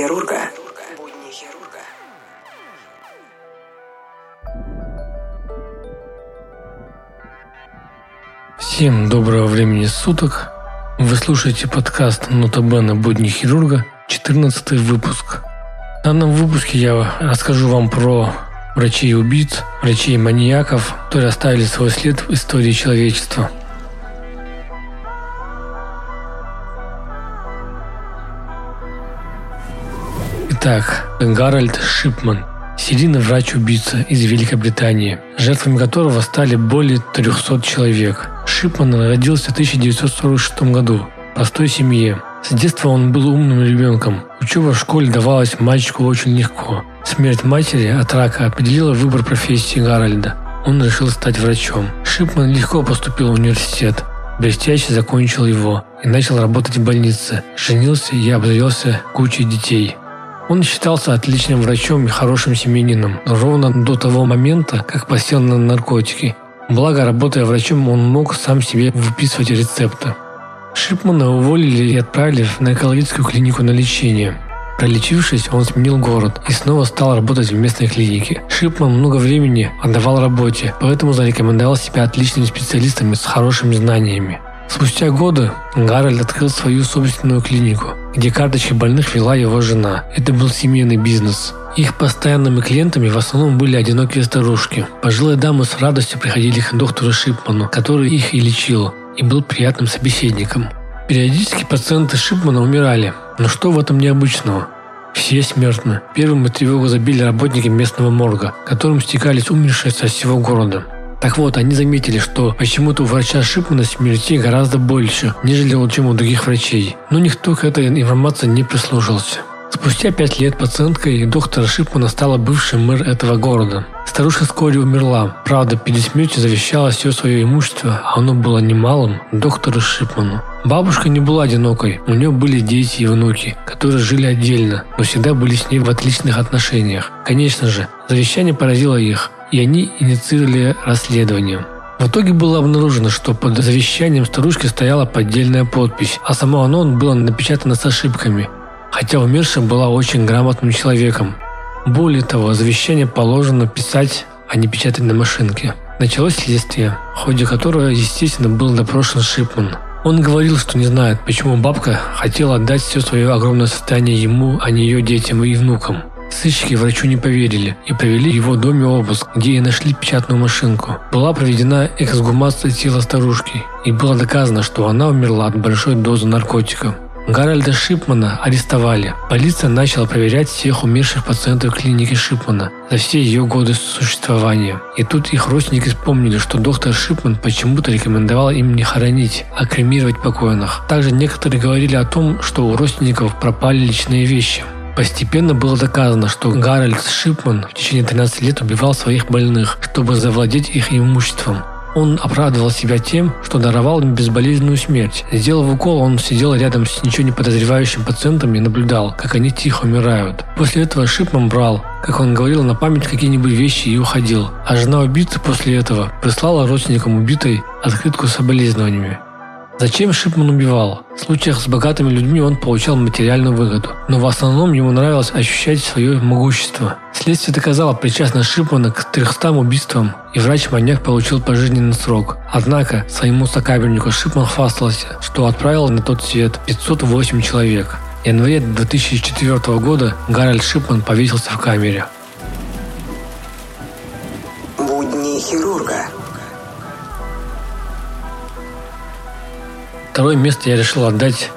эфире подкаст «Будни хирурга». Всем доброго времени суток. Вы слушаете подкаст «Нотабene будни хирурга», 14 выпуск. В данном выпуске я расскажу вам про врачей-убийц, врачей-маньяков, которые оставили свой след в истории человечества – Итак, Гарольд Шипман, серийный врач-убийца из Великобритании, жертвами которого стали более 300 человек. Шипман родился в 1946 году в простой семье. С детства он был умным ребенком. Учеба в школе давалась мальчику очень легко. Смерть матери от рака определила выбор профессии Гарольда. Он решил стать врачом. Шипман легко поступил в университет. Блестяще закончил его и начал работать в больнице. Женился и обзавелся кучей детей. Он считался отличным врачом и хорошим семьянином ровно до того момента, как посел на наркотики. Благо, работая врачом, он мог сам себе выписывать рецепты. Шипмана уволили и отправили в наркологическую клинику на лечение. Пролечившись, он сменил город и снова стал работать в местной клинике. Шипман много времени отдавал работе, поэтому зарекомендовал себя отличным специалистом с хорошими знаниями. Спустя годы Гарольд открыл свою собственную клинику, где карточки больных вела его жена. Это был семейный бизнес. Их постоянными клиентами в основном были одинокие старушки. Пожилые дамы с радостью приходили к доктору Шипману, который их и лечил, и был приятным собеседником. Периодически пациенты Шипмана умирали. Но что в этом необычного? Все смертны. Первым тревогу забили работники местного морга, которым стекались умершие со всего города. Так вот, они заметили, что почему-то у врача Шипмана смертей гораздо больше, нежели чем у других врачей. Но никто к этой информации не прислушался. Спустя пять лет пациенткой доктора Шипмана стала бывший мэр этого города. Старушка вскоре умерла. Правда, перед смертью завещала все свое имущество, а оно было немалым, доктору Шипману. Бабушка не была одинокой, у нее были дети и внуки, которые жили отдельно, но всегда были с ней в отличных отношениях. Конечно же, завещание поразило их, и они инициировали расследование. В итоге было обнаружено, что под завещанием старушки стояла поддельная подпись, а само оно было напечатано с ошибками, хотя умершая была очень грамотным человеком. Более того, завещание положено писать, а не печатать на машинке. Началось следствие, в ходе которого, естественно, был допрошен Шипман. Он говорил, что не знает, почему бабка хотела отдать все свое огромное состояние ему, а не ее детям и внукам. Сыщики врачу не поверили и провели его доме обыск, где и нашли печатную машинку. Была проведена эксгумация тела старушки, и было доказано, что она умерла от большой дозы наркотика. Гарольда Шипмана арестовали. Полиция начала проверять всех умерших пациентов клиники Шипмана за все ее годы существования. И тут их родственники вспомнили, что доктор Шипман почему-то рекомендовал им не хоронить, а кремировать покойных. Также некоторые говорили о том, что у родственников пропали личные вещи. Постепенно было доказано, что Гарольд Шипман в течение 13 лет убивал своих больных, чтобы завладеть их имуществом. Он оправдывал себя тем, что даровал им безболезненную смерть. Сделав укол, он сидел рядом с ничего не подозревающим пациентом и наблюдал, как они тихо умирают. После этого Шипман брал, как он говорил, на память какие-нибудь вещи и уходил. А жена убийцы после этого прислала родственникам убитой открытку с соболезнованиями. Зачем Шипман убивал? В случаях с богатыми людьми он получал материальную выгоду, но в основном ему нравилось ощущать свое могущество. Следствие доказало причастность Шипмана к 300 убийствам, и врач-маньяк получил пожизненный срок. Однако своему сокамернику Шипман хвастался, что отправил на тот свет 508 человек. В январе 2004 года Гарольд Шипман повесился в камере. Будни хирурга. Второе место я решил отдать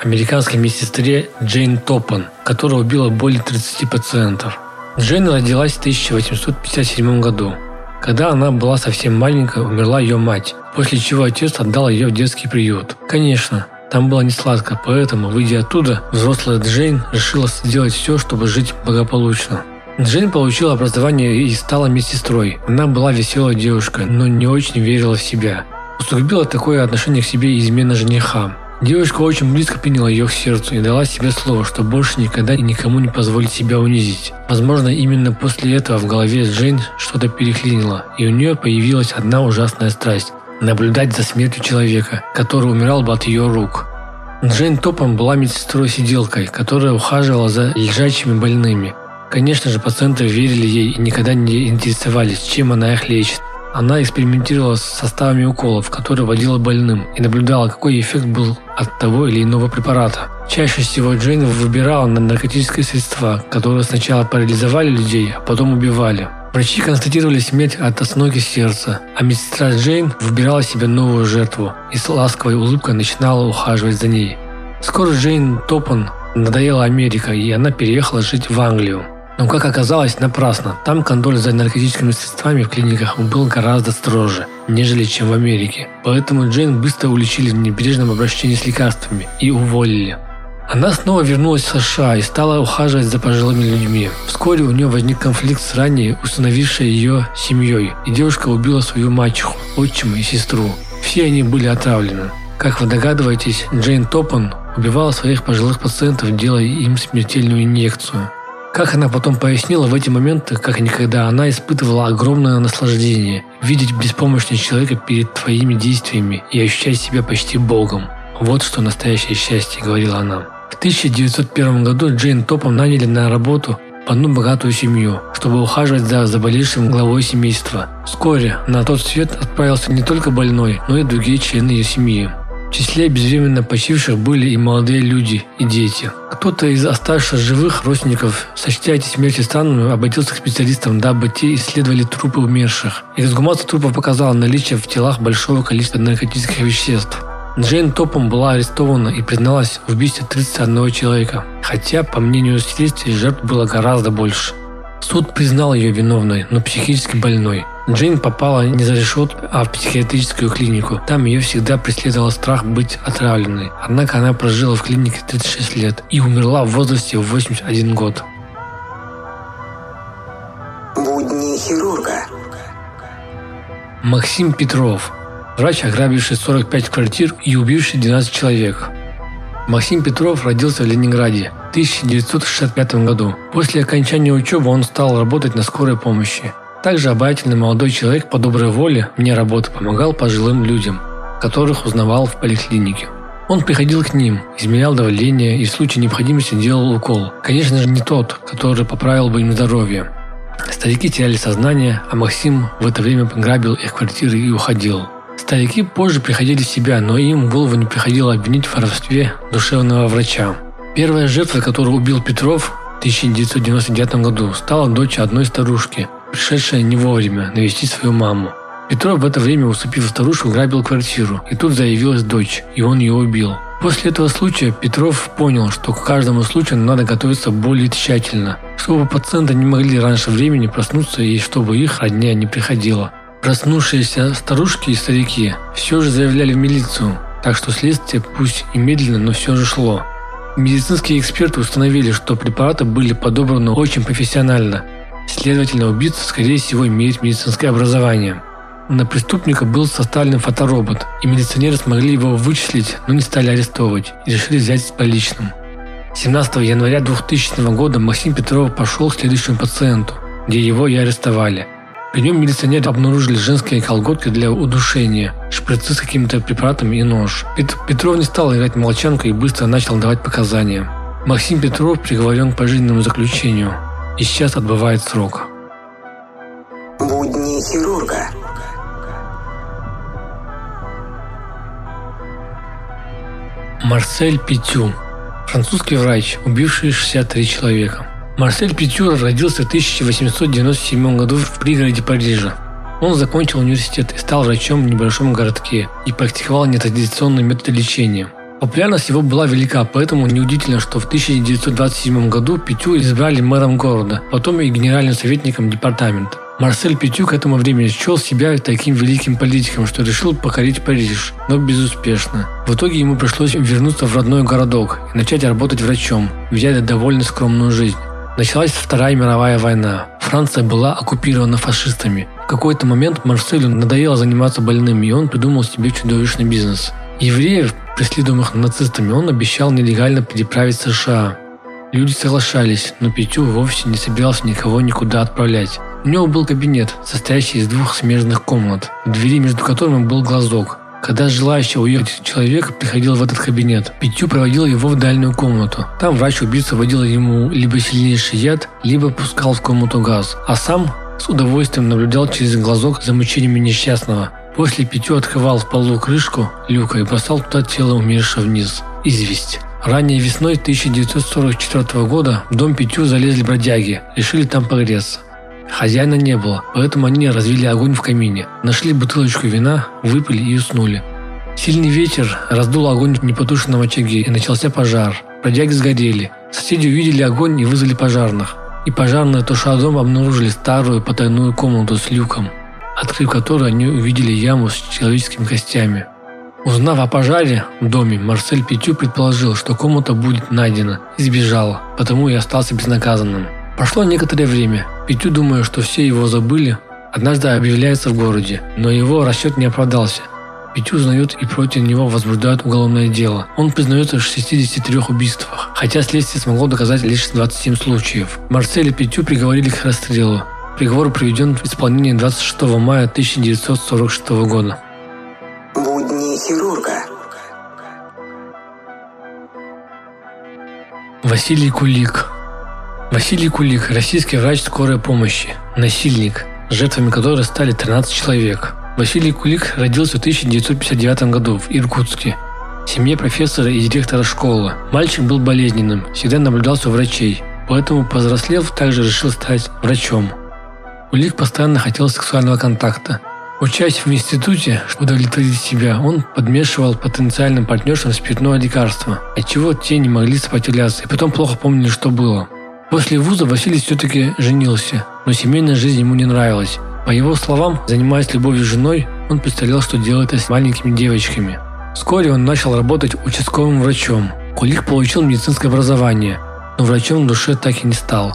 американской медсестре Джейн Топпан, которая убила более 30 пациентов. Джейн родилась в 1857 году. Когда она была совсем маленькой, умерла ее мать, после чего отец отдал ее в детский приют. Конечно, там было не сладко, поэтому, выйдя оттуда, взрослая Джейн решила сделать все, чтобы жить благополучно. Джейн получила образование и стала медсестрой. Она была веселой девушкой, но не очень верила в себя. Усугубило такое отношение к себе измена жениха. Девушка очень близко приняла ее к сердцу и дала себе слово, что больше никогда и никому не позволит себя унизить. Возможно, именно после этого в голове Джейн что-то переклинило, и у нее появилась одна ужасная страсть – наблюдать за смертью человека, который умирал бы от ее рук. Джейн Топом была медсестрой-сиделкой, которая ухаживала за лежачими больными. Конечно же, пациенты верили ей и никогда не интересовались, чем она их лечит. Она экспериментировала с составами уколов, которые вводила больным, и наблюдала, какой эффект был от того или иного препарата. Чаще всего Джейн выбирала на наркотические средства, которые сначала парализовали людей, а потом убивали. Врачи констатировали смерть от остановки сердца, а медсестра Джейн выбирала себе новую жертву и с ласковой улыбкой начинала ухаживать за ней. Скоро Джейн Топан надоела Америка, и она переехала жить в Англию. Но, как оказалось, напрасно. Там контроль за наркотическими средствами в клиниках был гораздо строже, нежели чем в Америке. Поэтому Джейн быстро уличили в небрежном обращении с лекарствами и уволили. Она снова вернулась в США и стала ухаживать за пожилыми людьми. Вскоре у нее возник конфликт с ранее установившей ее семьей, и девушка убила свою мачеху, отчима и сестру. Все они были отравлены. Как вы догадываетесь, Джейн Топпан убивала своих пожилых пациентов, делая им смертельную инъекцию. Как она потом пояснила, в эти моменты, как никогда, она испытывала огромное наслаждение – видеть беспомощность человека перед твоими действиями и ощущать себя почти Богом. Вот что настоящее счастье, говорила она. В 1901 году Джейн Топом наняли на работу в одну богатую семью, чтобы ухаживать за заболевшим главой семейства. Вскоре на тот свет отправился не только больной, но и другие члены ее семьи. В числе безвременно почивших были и молодые люди, и дети. Кто-то из оставшихся живых родственников, сочтя эти смерти странными, обратился к специалистам, дабы те исследовали трупы умерших. Эксгумация трупов показала наличие в телах большого количества наркотических веществ. Джейн Топом была арестована и призналась в убийстве 31 человека, хотя, по мнению следствия, жертв было гораздо больше. Суд признал ее виновной, но психически больной. Джейн попала не за решетку, а в психиатрическую клинику. Там ее всегда преследовал страх быть отравленной. Однако она прожила в клинике 36 лет и умерла в возрасте в 81 год. Будни хирурга. Максим Петров. Врач, ограбивший 45 квартир и убивший 12 человек. Максим Петров родился в Ленинграде в 1965 году. После окончания учебы он стал работать на скорой помощи. Также обаятельный молодой человек по доброй воле мне работы помогал пожилым людям, которых узнавал в поликлинике. Он приходил к ним, измерял давление и в случае необходимости делал укол. Конечно же, не тот, который поправил бы им здоровье. Старики теряли сознание, а Максим в это время грабил их квартиры и уходил. Старики позже приходили в себя, но им в голову не приходило обвинить в воровстве душевного врача. Первая жертва, которую убил Петров в 1999 году, стала дочь одной старушки, пришедшая не вовремя навестить свою маму. Петров в это время, усыпив старушку, грабил квартиру, и тут заявилась дочь, и он ее убил. После этого случая Петров понял, что к каждому случаю надо готовиться более тщательно, чтобы пациенты не могли раньше времени проснуться и чтобы их родня не приходила. Проснувшиеся старушки и старики все же заявляли в милицию, так что следствие пусть и медленно, но все же шло. Медицинские эксперты установили, что препараты были подобраны очень профессионально, Следовательно, убийца, скорее всего, имеет медицинское образование. На преступника был составлен фоторобот, и милиционеры смогли его вычислить, но не стали арестовывать и решили взять с поличным. 17 января 2000 года Максим Петров пошел к следующему пациенту, где его и арестовали. При нем милиционеры обнаружили женские колготки для удушения, шприцы с какими-то препаратами и нож. Петров не стал играть молчанку и быстро начал давать показания. Максим Петров приговорен к пожизненному заключению и сейчас отбывает срок. Будни хирурга. Марсель Петю. Французский врач, убивший 63 человека. Марсель Петю родился в 1897 году в пригороде Парижа. Он закончил университет и стал врачом в небольшом городке и практиковал нетрадиционные методы лечения. Популярность его была велика, поэтому неудивительно, что в 1927 году Петю избрали мэром города, потом и генеральным советником департамента. Марсель Петю к этому времени счел себя таким великим политиком, что решил покорить Париж, но безуспешно. В итоге ему пришлось вернуться в родной городок и начать работать врачом, ведя довольно скромную жизнь. Началась Вторая мировая война. Франция была оккупирована фашистами. В какой-то момент Марселю надоело заниматься больными, и он придумал себе чудовищный бизнес. Евреев, преследуемых нацистами, он обещал нелегально переправить США. Люди соглашались, но Петю вовсе не собирался никого никуда отправлять. У него был кабинет, состоящий из двух смежных комнат, в двери между которыми был глазок. Когда желающий уехать человек приходил в этот кабинет, Петю проводил его в дальнюю комнату. Там врач-убийца вводил ему либо сильнейший яд, либо пускал в комнату газ, а сам с удовольствием наблюдал через глазок за мучениями несчастного. После Петю открывал в полу крышку люка и бросал туда тело умершего вниз. Известь. Ранней весной 1944 года в дом Петю залезли бродяги, решили там погреться. Хозяина не было, поэтому они развели огонь в камине, нашли бутылочку вина, выпили и уснули. Сильный ветер раздул огонь в непотушенном очаге и начался пожар. Бродяги сгорели. Соседи увидели огонь и вызвали пожарных. И пожарные, туша дом, обнаружили старую потайную комнату с люком, открыв которую они увидели яму с человеческими костями. Узнав о пожаре в доме, Марсель Петю предположил, что комната будет найдена и сбежал, потому и остался безнаказанным. Прошло некоторое время. Петю, думая, что все его забыли, однажды объявляется в городе, но его расчет не оправдался. Петю узнают и против него возбуждают уголовное дело. Он признается в 63 убийствах, хотя следствие смогло доказать лишь 27 случаев. Марселя Петю приговорили к расстрелу. Приговор приведен в исполнение 26 мая 1946 года. Будни хирурга. Василий Кулик Василий Кулик – российский врач скорой помощи, насильник, жертвами которой стали 13 человек. Василий Кулик родился в 1959 году в Иркутске, в семье профессора и директора школы. Мальчик был болезненным, всегда наблюдался у врачей, поэтому, повзрослев, также решил стать врачом. Кулик постоянно хотел сексуального контакта. Учась в институте, чтобы удовлетворить себя, он подмешивал потенциальным партнершам спиртное лекарство, отчего те не могли сопротивляться и потом плохо помнили, что было. После вуза Василий все-таки женился, но семейная жизнь ему не нравилась. По его словам, занимаясь любовью с женой, он представлял, что делает это с маленькими девочками. Вскоре он начал работать участковым врачом. Кулик получил медицинское образование, но врачом в душе так и не стал.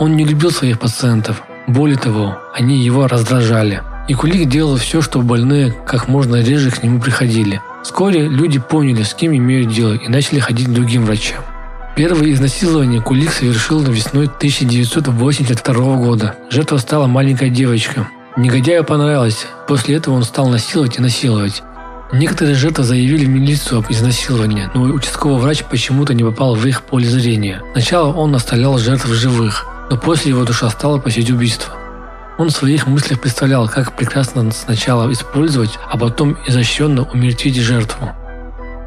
Он не любил своих пациентов. Более того, они его раздражали. И Кулик делал все, чтобы больные как можно реже к нему приходили. Вскоре люди поняли, с кем имеют дело, и начали ходить к другим врачам. Первое изнасилование Кулик совершил весной 1982 года. Жертва стала маленькая девочка. Негодяю понравилось. После этого он стал насиловать и насиловать. Некоторые жертвы заявили в милицию об изнасиловании, но участковый врач почему-то не попал в их поле зрения. Сначала он оставлял жертв живых, но после его душа стала посетить убийство. Он в своих мыслях представлял, как прекрасно сначала использовать, а потом изощренно умертвить жертву.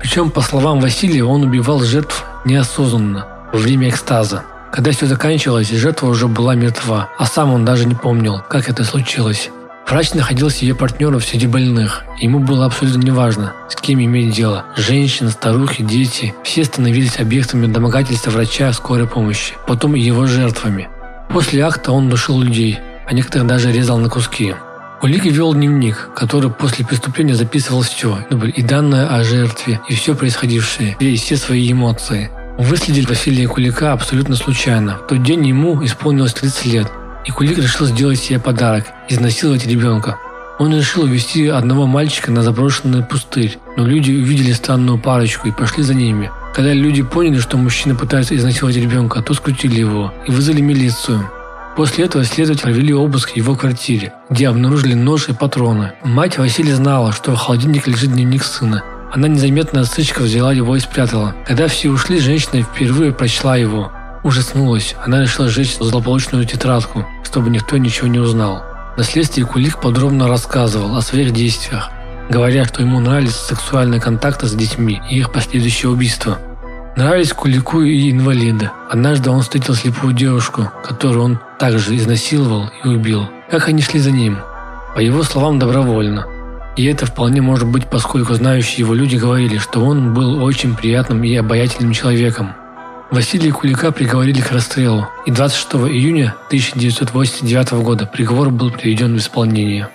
Причем, по словам Василия, он убивал жертв неосознанно, во время экстаза. Когда все заканчивалось, жертва уже была мертва, а сам он даже не помнил, как это случилось. Врач находил себе партнеров среди больных. Ему было абсолютно неважно, с кем иметь дело. Женщины, старухи, дети – все становились объектами домогательства врача скорой помощи, потом его жертвами. После акта он душил людей, а некоторых даже резал на куски. Улик вел дневник, который после преступления записывал все, и данные о жертве, и все происходившее, и все свои эмоции. Выследили Василия Кулика абсолютно случайно. В тот день ему исполнилось 30 лет, и Кулик решил сделать себе подарок – изнасиловать ребенка. Он решил увезти одного мальчика на заброшенный пустырь, но люди увидели странную парочку и пошли за ними. Когда люди поняли, что мужчина пытается изнасиловать ребенка, то скрутили его и вызвали милицию. После этого следователи провели обыск в его квартире, где обнаружили нож и патроны. Мать Василия знала, что в холодильнике лежит дневник сына. Она незаметно от сычка взяла его и спрятала. Когда все ушли, женщина впервые прочла его. Ужаснулась. Она решила сжечь злополучную тетрадку, чтобы никто ничего не узнал. На следствии Кулик подробно рассказывал о своих действиях, говоря, что ему нравились сексуальные контакты с детьми и их последующее убийство. Нравились Кулику и инвалиды. Однажды он встретил слепую девушку, которую он также изнасиловал и убил. Как они шли за ним? По его словам, добровольно. И это вполне может быть, поскольку знающие его люди говорили, что он был очень приятным и обаятельным человеком. Василия Кулика приговорили к расстрелу, и 26 июня 1989 года приговор был приведен в исполнение.